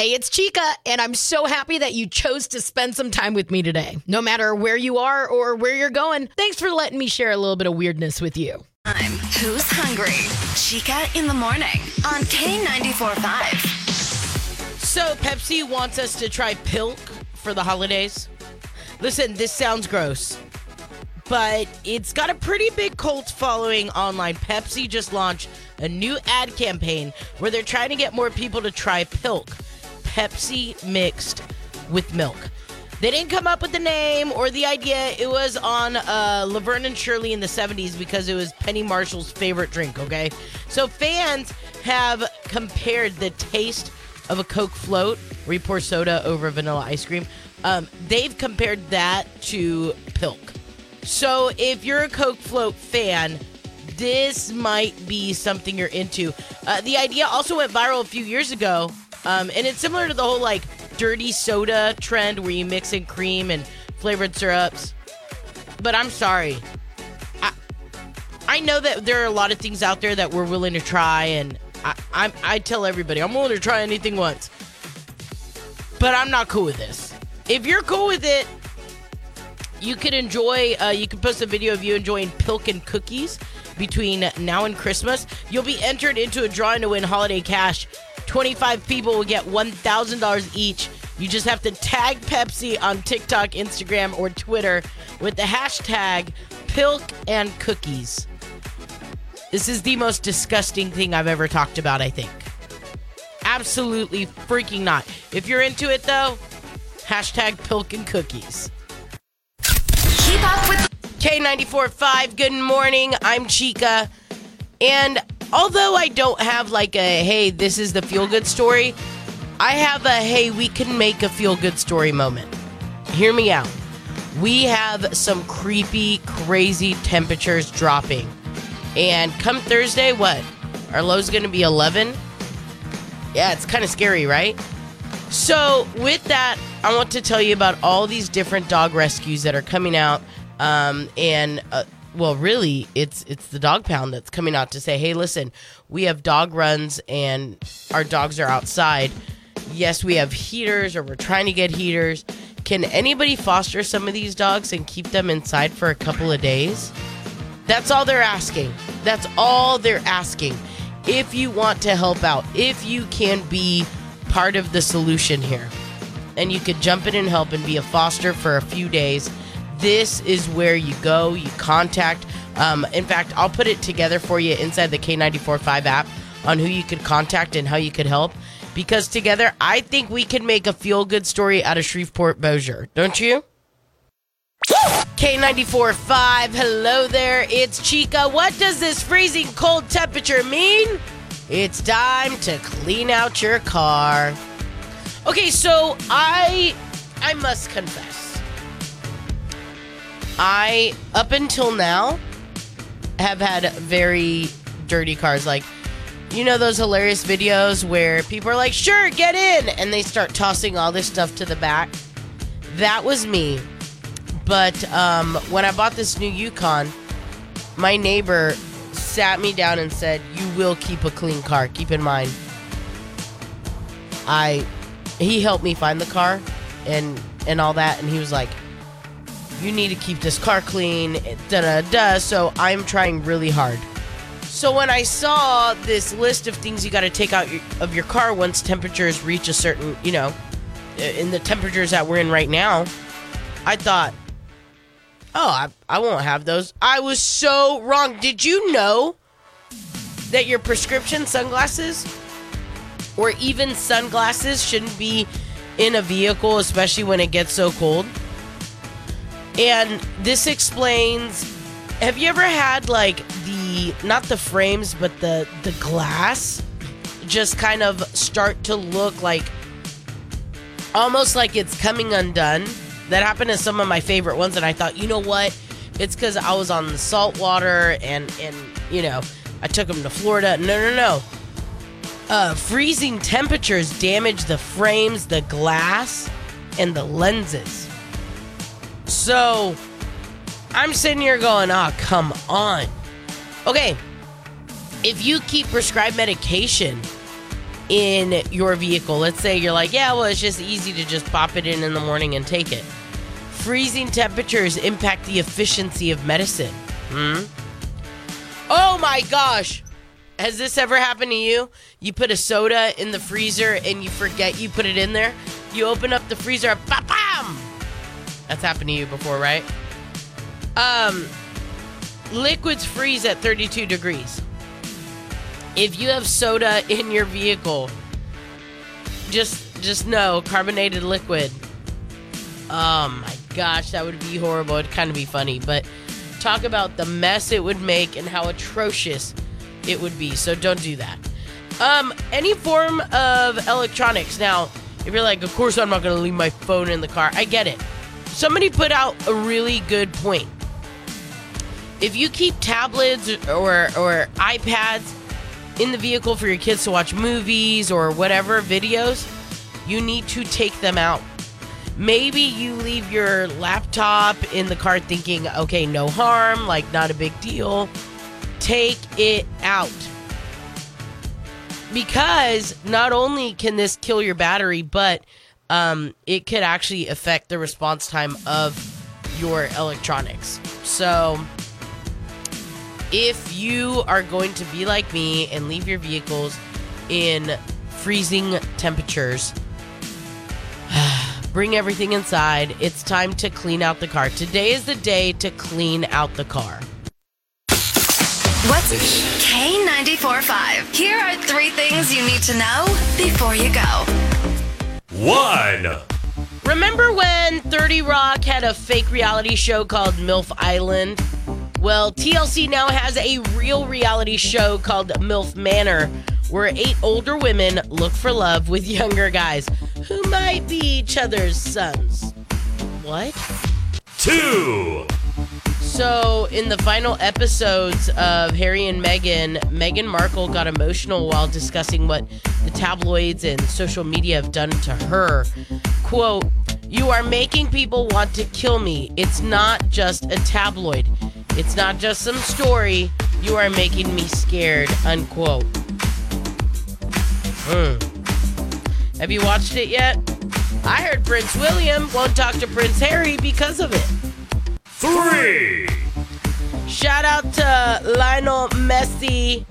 Hey, it's Chica, and I'm so happy that you chose to spend some time with me today. No matter where you are or where you're going, thanks for letting me share a little bit of weirdness with you. I'm Who's Hungry? Chica in the morning on K94.5. So, Pepsi wants us to try Pilk for the holidays. Listen, this sounds gross, but it's got a pretty big cult following online. Pepsi just launched a new ad campaign where they're trying to get more people to try Pilk, Pepsi mixed with milk. They didn't come up with the name or the idea. It was on uh, Laverne and Shirley in the 70s because it was Penny Marshall's favorite drink, okay? So fans have compared the taste of a Coke float where you pour soda over vanilla ice cream. Um, they've compared that to Pilk. So if you're a Coke float fan, this might be something you're into. Uh, the idea also went viral a few years ago, um, and it's similar to the whole like dirty soda trend where you mix in cream and flavored syrups. But I'm sorry. I, I know that there are a lot of things out there that we're willing to try, and I, I, I tell everybody I'm willing to try anything once. But I'm not cool with this. If you're cool with it, you could enjoy. Uh, you can post a video of you enjoying Pilk and cookies between now and Christmas. You'll be entered into a drawing to win holiday cash. 25 people will get $1,000 each. You just have to tag Pepsi on TikTok, Instagram, or Twitter with the hashtag Pilk and Cookies. This is the most disgusting thing I've ever talked about, I think. Absolutely freaking not. If you're into it though, hashtag Pilk and Cookies. Keep up with K94.5, good morning. I'm Chica. And although I don't have like a, hey, this is the feel good story, I have a, hey, we can make a feel good story moment. Hear me out. We have some creepy, crazy temperatures dropping. And come Thursday, what? Our low's going to be 11? Yeah, it's kind of scary, right? So, with that, I want to tell you about all these different dog rescues that are coming out. Um, and uh, well, really, it's it's the dog pound that's coming out to say, "Hey, listen, we have dog runs and our dogs are outside. Yes, we have heaters, or we're trying to get heaters. Can anybody foster some of these dogs and keep them inside for a couple of days?" That's all they're asking. That's all they're asking. If you want to help out, if you can be part of the solution here, and you could jump in and help and be a foster for a few days, this is where you go. You contact. Um, in fact, I'll put it together for you inside the K945 app on who you could contact and how you could help. Because together, I think we can make a feel good story out of Shreveport Bossier. Don't you? K94.5, hello there, it's Chica. What does this freezing cold temperature mean? It's time to clean out your car. Okay, so I I must confess. I up until now have had very dirty cars like you know those hilarious videos where people are like, "Sure, get in," and they start tossing all this stuff to the back. That was me. But um, when I bought this new Yukon, my neighbor sat me down and said, "You will keep a clean car. Keep in mind." I he helped me find the car and and all that, and he was like, "You need to keep this car clean." Da da da. So I'm trying really hard. So when I saw this list of things you got to take out your, of your car once temperatures reach a certain, you know, uh, in the temperatures that we're in right now, I thought, oh, I, I won't have those. I was so wrong. Did you know that your prescription sunglasses or even sunglasses shouldn't be in a vehicle, especially when it gets so cold? And this explains have you ever had like the not the frames but the the glass just kind of start to look like almost like it's coming undone? That happened to some of my favorite ones and I thought, "You know what? It's cuz I was on the salt water and and you know, I took them to Florida." No, no, no. Uh, freezing temperatures damage the frames, the glass, and the lenses. So, I'm sitting here going, oh, come on. Okay, if you keep prescribed medication in your vehicle. Let's say you're like, yeah, well, it's just easy to just pop it in in the morning and take it. Freezing temperatures impact the efficiency of medicine. Hmm? Oh my gosh. Has this ever happened to you? You put a soda in the freezer and you forget you put it in there. You open up the freezer, bam, bam. That's happened to you before, right? Um, liquids freeze at 32 degrees. If you have soda in your vehicle, just just know carbonated liquid. Oh my gosh, that would be horrible. It'd kind of be funny, but talk about the mess it would make and how atrocious it would be. So don't do that. Um, any form of electronics. Now, if you're like, of course I'm not going to leave my phone in the car. I get it. Somebody put out a really good point. If you keep tablets or or iPads in the vehicle for your kids to watch movies or whatever videos, you need to take them out. Maybe you leave your laptop in the car thinking, okay, no harm, like not a big deal. Take it out. Because not only can this kill your battery, but um, it could actually affect the response time of your electronics. So, if you are going to be like me and leave your vehicles in freezing temperatures, bring everything inside. It's time to clean out the car. Today is the day to clean out the car. What's K94.5? Here are three things you need to know before you go. One. Remember when 30 Rock had a fake reality show called MILF Island? Well, TLC now has a real reality show called MILF Manor, where eight older women look for love with younger guys who might be each other's sons. What? Two. So, in the final episodes of Harry and Meghan, Meghan Markle got emotional while discussing what the tabloids and social media have done to her. Quote, You are making people want to kill me. It's not just a tabloid, it's not just some story. You are making me scared. Unquote. Hmm. Have you watched it yet? I heard Prince William won't talk to Prince Harry because of it. Three. Shout out to Lionel Messi.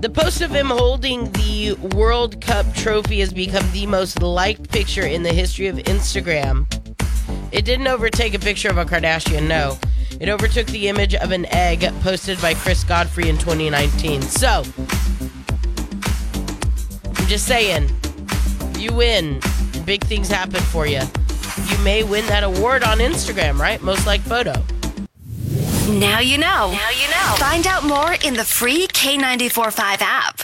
The post of him holding the World Cup trophy has become the most liked picture in the history of Instagram. It didn't overtake a picture of a Kardashian, no. It overtook the image of an egg posted by Chris Godfrey in 2019. So, I'm just saying, you win, big things happen for you. You may win that award on Instagram, right? Most like photo. Now you know. Now you know. Find out more in the free K945 app.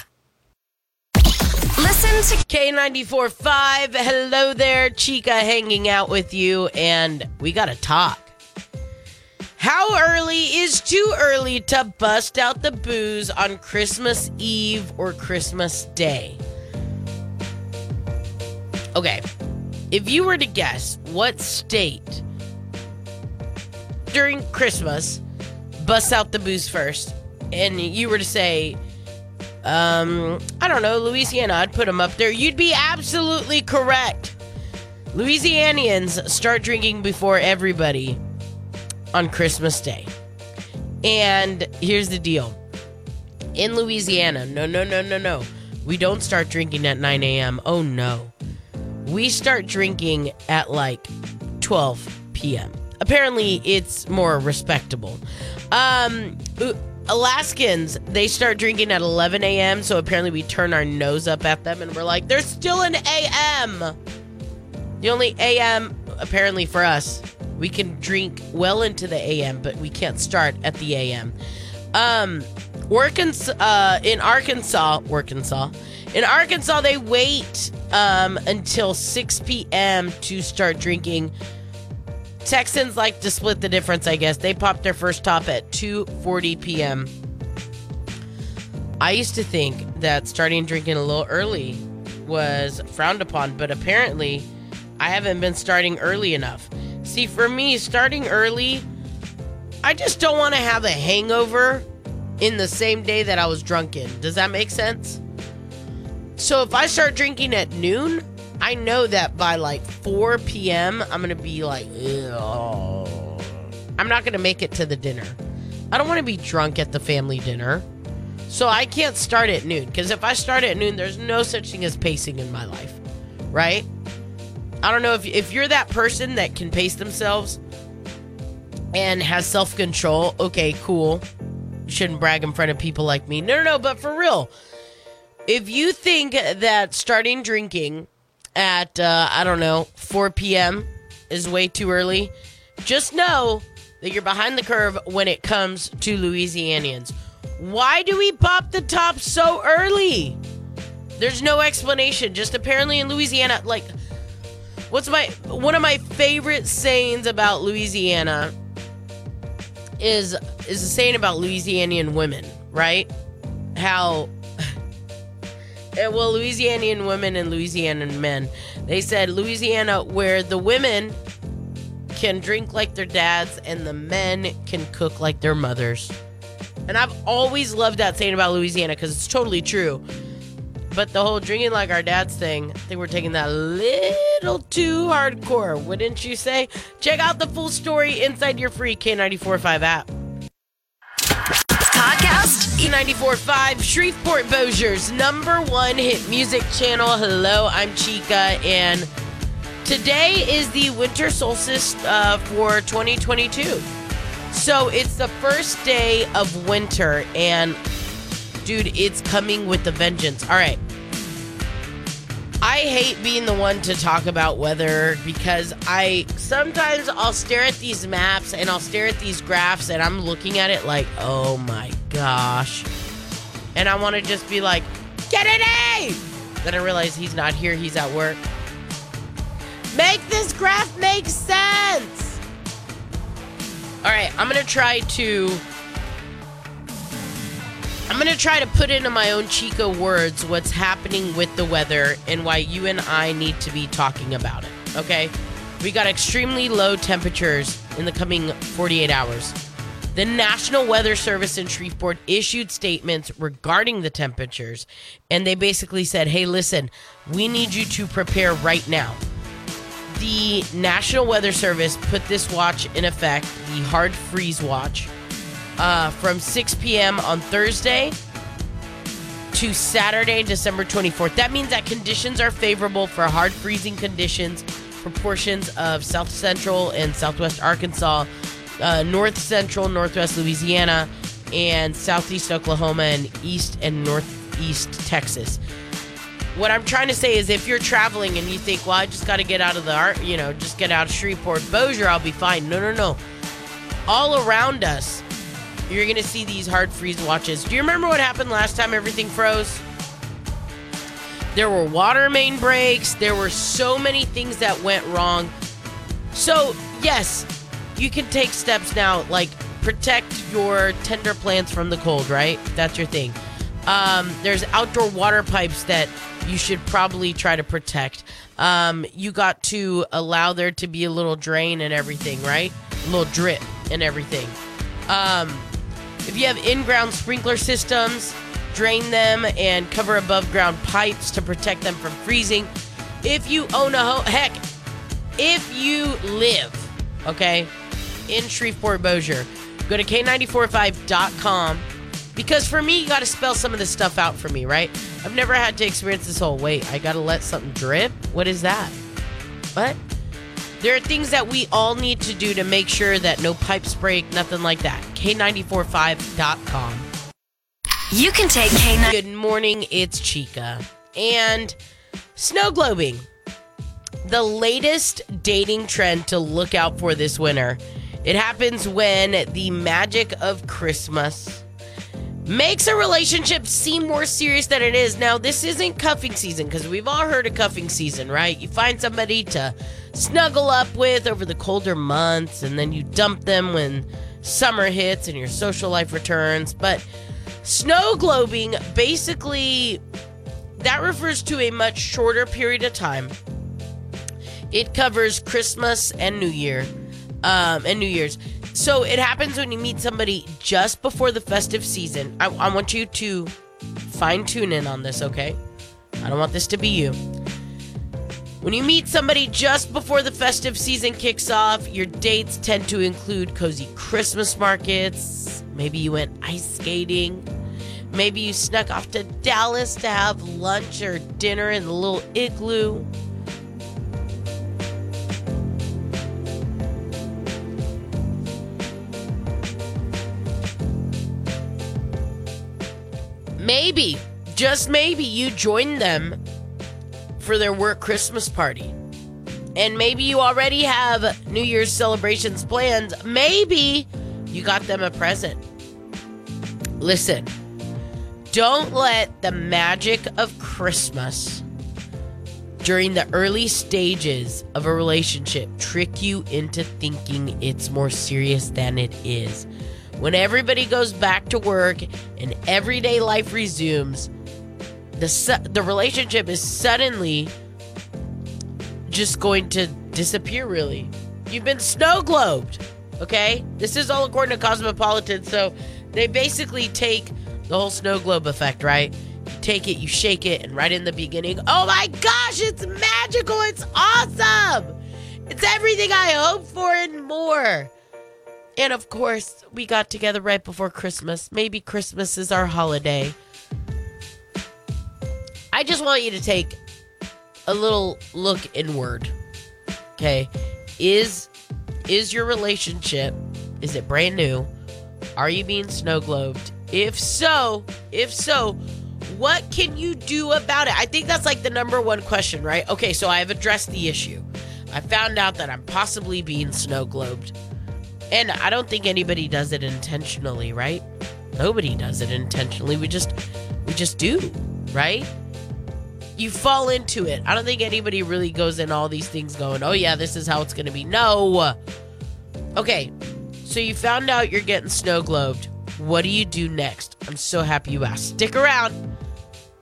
Listen to K94.5. Hello there, Chica hanging out with you, and we got to talk. How early is too early to bust out the booze on Christmas Eve or Christmas Day? Okay, if you were to guess what state during Christmas busts out the booze first, and you were to say, um, I don't know, Louisiana, I'd put them up there. You'd be absolutely correct. Louisianians start drinking before everybody on Christmas Day. And here's the deal in Louisiana, no, no, no, no, no. We don't start drinking at 9 a.m. Oh, no. We start drinking at like 12 p.m. Apparently, it's more respectable. Um, Alaskans, they start drinking at 11 a.m. So apparently, we turn our nose up at them and we're like, there's still an a.m. The only a.m. apparently for us, we can drink well into the a.m., but we can't start at the a.m. Um, Arkansas, uh, in Arkansas, Arkansas, in Arkansas, they wait um, until 6 p.m. to start drinking. Texans like to split the difference, I guess. They popped their first top at 2:40 p.m. I used to think that starting drinking a little early was frowned upon, but apparently I haven't been starting early enough. See, for me, starting early, I just don't want to have a hangover in the same day that I was drunken. Does that make sense? So if I start drinking at noon, I know that by like 4 p.m., I'm going to be like. I'm not going to make it to the dinner. I don't want to be drunk at the family dinner. So I can't start at noon because if I start at noon, there's no such thing as pacing in my life, right? I don't know if, if you're that person that can pace themselves and has self control. Okay, cool. You shouldn't brag in front of people like me. No, no, no, but for real, if you think that starting drinking at, uh, I don't know, 4 p.m. is way too early, just know that you're behind the curve when it comes to Louisianians. Why do we pop the top so early? There's no explanation. Just apparently in Louisiana, like, what's my one of my favorite sayings about Louisiana is is a saying about Louisianian women, right? How Eh, well Louisianian women and Louisianian men. They said Louisiana where the women can drink like their dads and the men can cook like their mothers. And I've always loved that saying about Louisiana because it's totally true. But the whole drinking like our dads thing, I think we're taking that a little too hardcore, wouldn't you say? Check out the full story inside your free K945 app. Podcast? K945, Shreveport Bossier's number one hit music channel. Hello, I'm Chica, and today is the winter solstice uh, for 2022. So it's the first day of winter, and dude, it's coming with a vengeance. All right. I hate being the one to talk about weather because I sometimes I'll stare at these maps and I'll stare at these graphs and I'm looking at it like, oh my gosh. And I want to just be like, get an A! Then I realize he's not here, he's at work. Make this graph make sense! All right, I'm gonna try to. I'm gonna try to put into my own Chica words what's happening with the weather and why you and I need to be talking about it. Okay? We got extremely low temperatures in the coming 48 hours. The National Weather Service in Shreveport issued statements regarding the temperatures, and they basically said, hey, listen, we need you to prepare right now the National Weather Service put this watch in effect, the hard freeze watch, uh, from 6 p.m. on Thursday to Saturday, December 24th. That means that conditions are favorable for hard freezing conditions for portions of south central and southwest Arkansas, uh, north central, northwest Louisiana, and southeast Oklahoma, and east and northeast Texas what I'm trying to say is if you're traveling and you think, well, I just got to get out of the art, you know, just get out of Shreveport, Bossier, I'll be fine. No, no, no. All around us, you're going to see these hard freeze watches. Do you remember what happened last time everything froze? There were water main breaks. There were so many things that went wrong. So, yes, you can take steps now, like protect your tender plants from the cold, right? That's your thing. Um, there's outdoor water pipes that you should probably try to protect. Um, you got to allow there to be a little drain and everything, right? A little drip and everything. Um, if you have in ground sprinkler systems, drain them and cover above ground pipes to protect them from freezing. If you own a home, heck, if you live, okay, in Shreveport, Bossier, go to K945.com because for me, you got to spell some of this stuff out for me, right? I've never had to experience this whole wait, I got to let something drip? What is that? What? There are things that we all need to do to make sure that no pipes break, nothing like that. K945.com. You can take K9. Good morning, it's Chica. And snow globing. The latest dating trend to look out for this winter. It happens when the magic of Christmas makes a relationship seem more serious than it is. Now, this isn't cuffing season because we've all heard of cuffing season, right? You find somebody to snuggle up with over the colder months and then you dump them when summer hits and your social life returns. But snow globing basically that refers to a much shorter period of time. It covers Christmas and New Year, um, and New Year's. So it happens when you meet somebody just before the festive season. I, I want you to fine tune in on this, okay? I don't want this to be you. When you meet somebody just before the festive season kicks off, your dates tend to include cozy Christmas markets. Maybe you went ice skating. Maybe you snuck off to Dallas to have lunch or dinner in the little igloo. Maybe, just maybe, you joined them for their work Christmas party. And maybe you already have New Year's celebrations planned. Maybe you got them a present. Listen, don't let the magic of Christmas during the early stages of a relationship trick you into thinking it's more serious than it is. When everybody goes back to work and everyday life resumes, the su- the relationship is suddenly just going to disappear really. You've been snow globed. Okay? This is all according to Cosmopolitan, so they basically take the whole snow globe effect, right? You take it, you shake it, and right in the beginning, oh my gosh, it's magical, it's awesome! It's everything I hoped for and more. And of course, we got together right before Christmas. Maybe Christmas is our holiday. I just want you to take a little look inward. Okay? Is is your relationship is it brand new? Are you being snow globed? If so, if so, what can you do about it? I think that's like the number one question, right? Okay, so I have addressed the issue. I found out that I'm possibly being snow globed. And I don't think anybody does it intentionally, right? Nobody does it intentionally. We just we just do, right? You fall into it. I don't think anybody really goes in all these things going, "Oh yeah, this is how it's going to be." No. Okay. So you found out you're getting snow globed. What do you do next? I'm so happy you asked. Stick around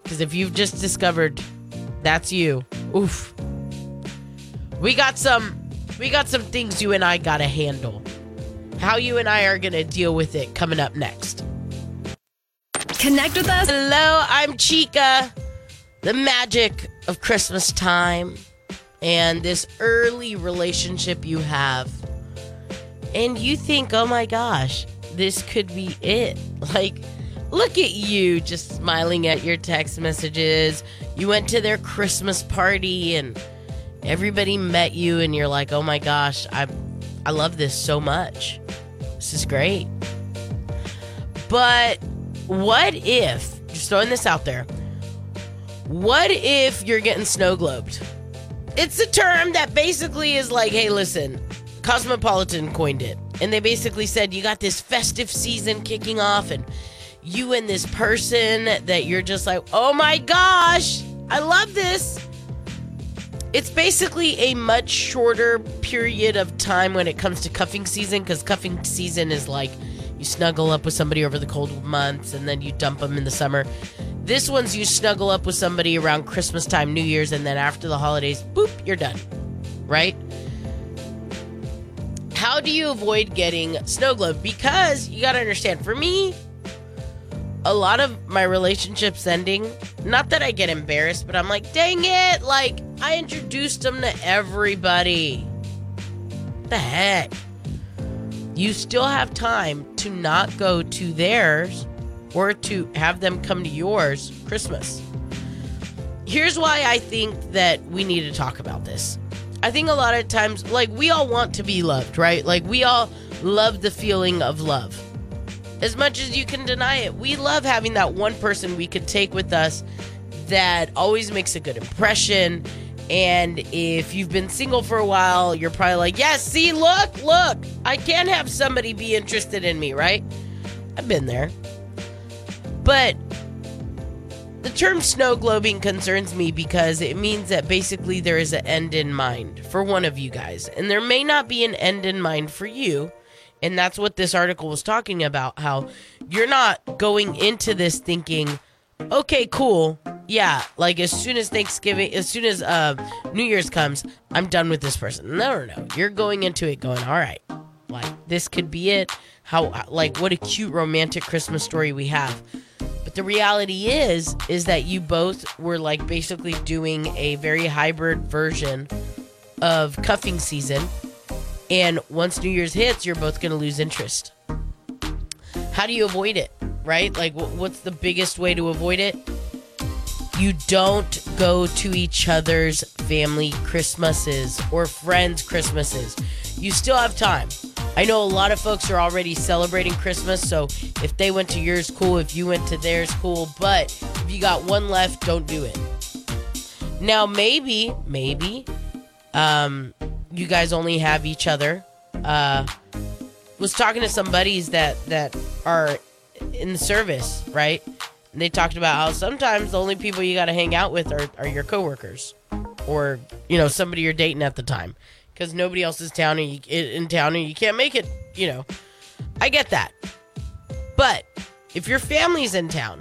cuz if you've just discovered that's you. Oof. We got some we got some things you and I got to handle how you and I are going to deal with it coming up next. Connect with us. Hello, I'm Chica. The magic of Christmas time and this early relationship you have. And you think, oh my gosh, this could be it. Like, look at you just smiling at your text messages. You went to their Christmas party and everybody met you, and you're like, oh my gosh, I, I love this so much. This is great. But what if, just throwing this out there, what if you're getting snow globed? It's a term that basically is like, hey, listen, Cosmopolitan coined it. And they basically said, you got this festive season kicking off, and you and this person that you're just like, oh my gosh, I love this. It's basically a much shorter period of time when it comes to cuffing season because cuffing season is like you snuggle up with somebody over the cold months and then you dump them in the summer. This one's you snuggle up with somebody around Christmas time, New Year's, and then after the holidays, boop, you're done. Right? How do you avoid getting snow globe? Because you gotta understand, for me, a lot of my relationships ending, not that I get embarrassed, but I'm like, dang it, like I introduced them to everybody. The heck? You still have time to not go to theirs or to have them come to yours Christmas. Here's why I think that we need to talk about this. I think a lot of times, like, we all want to be loved, right? Like, we all love the feeling of love. As much as you can deny it, we love having that one person we could take with us that always makes a good impression. And if you've been single for a while, you're probably like, yes, see, look, look, I can have somebody be interested in me, right? I've been there. But the term snow globing concerns me because it means that basically there is an end in mind for one of you guys. And there may not be an end in mind for you. And that's what this article was talking about how you're not going into this thinking, okay, cool. Yeah, like as soon as Thanksgiving, as soon as uh, New Year's comes, I'm done with this person. No, no, no. You're going into it going, all right, like this could be it. How, like, what a cute romantic Christmas story we have. But the reality is is that you both were like basically doing a very hybrid version of cuffing season and once new year's hits you're both going to lose interest. How do you avoid it right? Like what's the biggest way to avoid it? You don't go to each other's family christmases or friends christmases. You still have time. I know a lot of folks are already celebrating christmas so if they went to yours cool. If you went to theirs cool. But if you got one left don't do it. Now maybe maybe um you guys only have each other. Uh was talking to some buddies that that are in the service right? And they talked about how sometimes the only people you got to hang out with are, are your coworkers or you know somebody you're dating at the time. Because nobody else is town and you, in town and you can't make it you know. I get that. But if your family's in town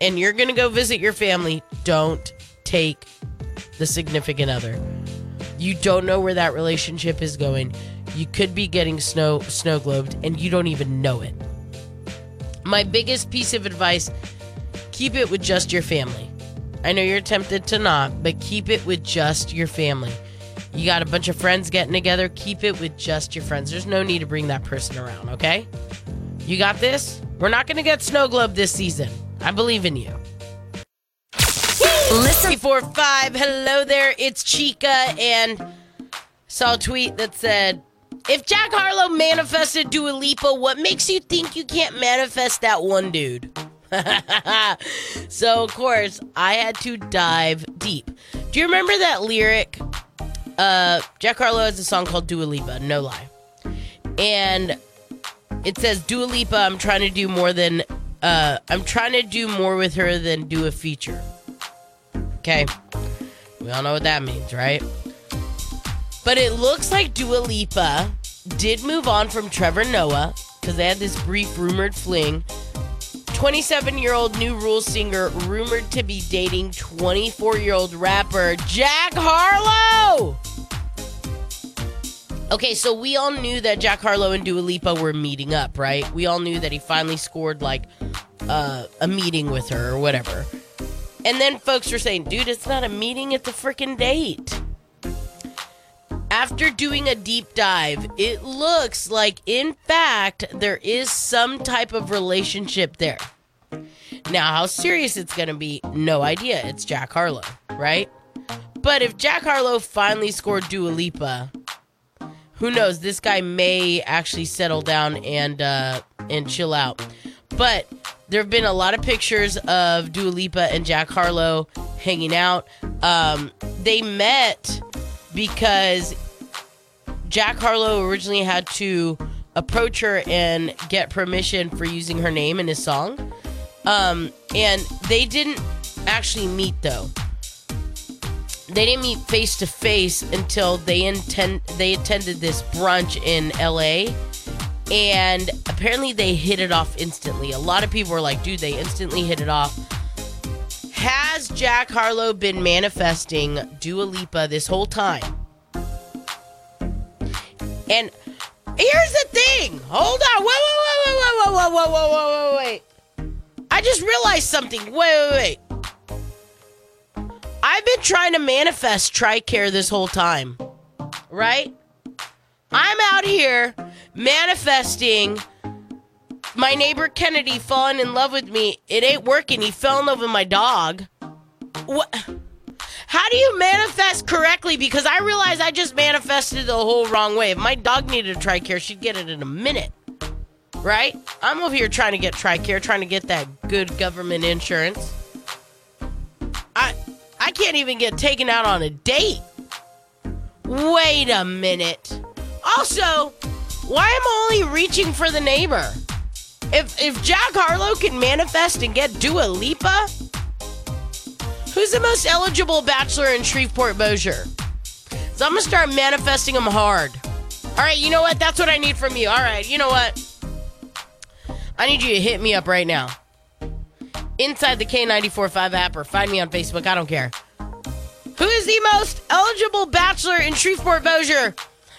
and you're gonna go visit your family don't take the significant other you don't know where that relationship is going you could be getting snow snow globed and you don't even know it my biggest piece of advice keep it with just your family. I know you're tempted to not, but keep it with just your family. You got a bunch of friends getting together, keep it with just your friends. There's no need to bring that person around, okay? You got this? We're not going to get snow globe this season. I believe in you. Listen. Four five. Hello there. It's Chica, and saw a tweet that said, "If Jack Harlow manifested Dua Lipa, what makes you think you can't manifest that one dude?" so of course I had to dive deep. Do you remember that lyric? Uh, Jack Harlow has a song called Dua Lipa. No lie, and it says Dua Lipa. I'm trying to do more than. Uh, I'm trying to do more with her than do a feature. Okay. We all know what that means, right? But it looks like Dua Lipa did move on from Trevor Noah because they had this brief rumored fling. 27 year old New Rules singer rumored to be dating 24 year old rapper Jack Harlow. Okay, so we all knew that Jack Harlow and Dua Lipa were meeting up, right? We all knew that he finally scored like uh, a meeting with her or whatever. And then folks were saying, dude, it's not a meeting, it's a freaking date. After doing a deep dive, it looks like, in fact, there is some type of relationship there. Now, how serious it's going to be, no idea. It's Jack Harlow, right? But if Jack Harlow finally scored Dua Lipa, who knows? This guy may actually settle down and uh, and chill out. But there have been a lot of pictures of Dua Lipa and Jack Harlow hanging out. Um, they met because Jack Harlow originally had to approach her and get permission for using her name in his song. Um, and they didn't actually meet though. They didn't meet face to face until they intend they attended this brunch in LA and apparently they hit it off instantly. A lot of people were like, dude, they instantly hit it off. Has Jack Harlow been manifesting Dua Lipa this whole time? And here's the thing. Hold on. Wait, wait, wait, wait, wait, wait, wait, wait, wait, wait. I just realized something. Wait, wait, wait. I've been trying to manifest TRICARE this whole time. Right? I'm out here manifesting my neighbor Kennedy falling in love with me. It ain't working. He fell in love with my dog. What? How do you manifest correctly? Because I realize I just manifested the whole wrong way. If my dog needed a TRICARE, she'd get it in a minute. Right? I'm over here trying to get TRICARE, trying to get that good government insurance. I I can't even get taken out on a date. Wait a minute. Also, why am I only reaching for the neighbor? If if Jack Harlow can manifest and get Dua Lipa, who's the most eligible bachelor in Shreveport Bossier? So I'm gonna start manifesting them hard. All right, you know what? That's what I need from you. All right, you know what? I need you to hit me up right now. Inside the K945 app or find me on Facebook. I don't care. Who is the most eligible bachelor in Shreveport Bossier?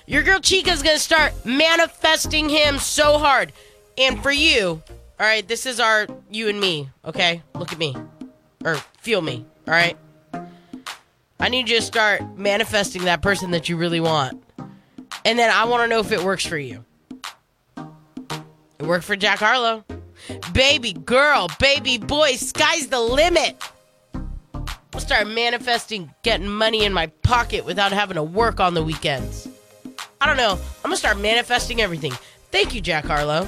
Your girl Chica's gonna start manifesting him so hard. And for you, all right, this is our you and me, okay? Look at me. Or feel me, all right? I need you to start manifesting that person that you really want. And then I want to know if it works for you. It worked for Jack Harlow. Baby girl, baby boy, sky's the limit. I'll start manifesting getting money in my pocket without having to work on the weekends. I don't know. I'm gonna start manifesting everything. Thank you, Jack Harlow.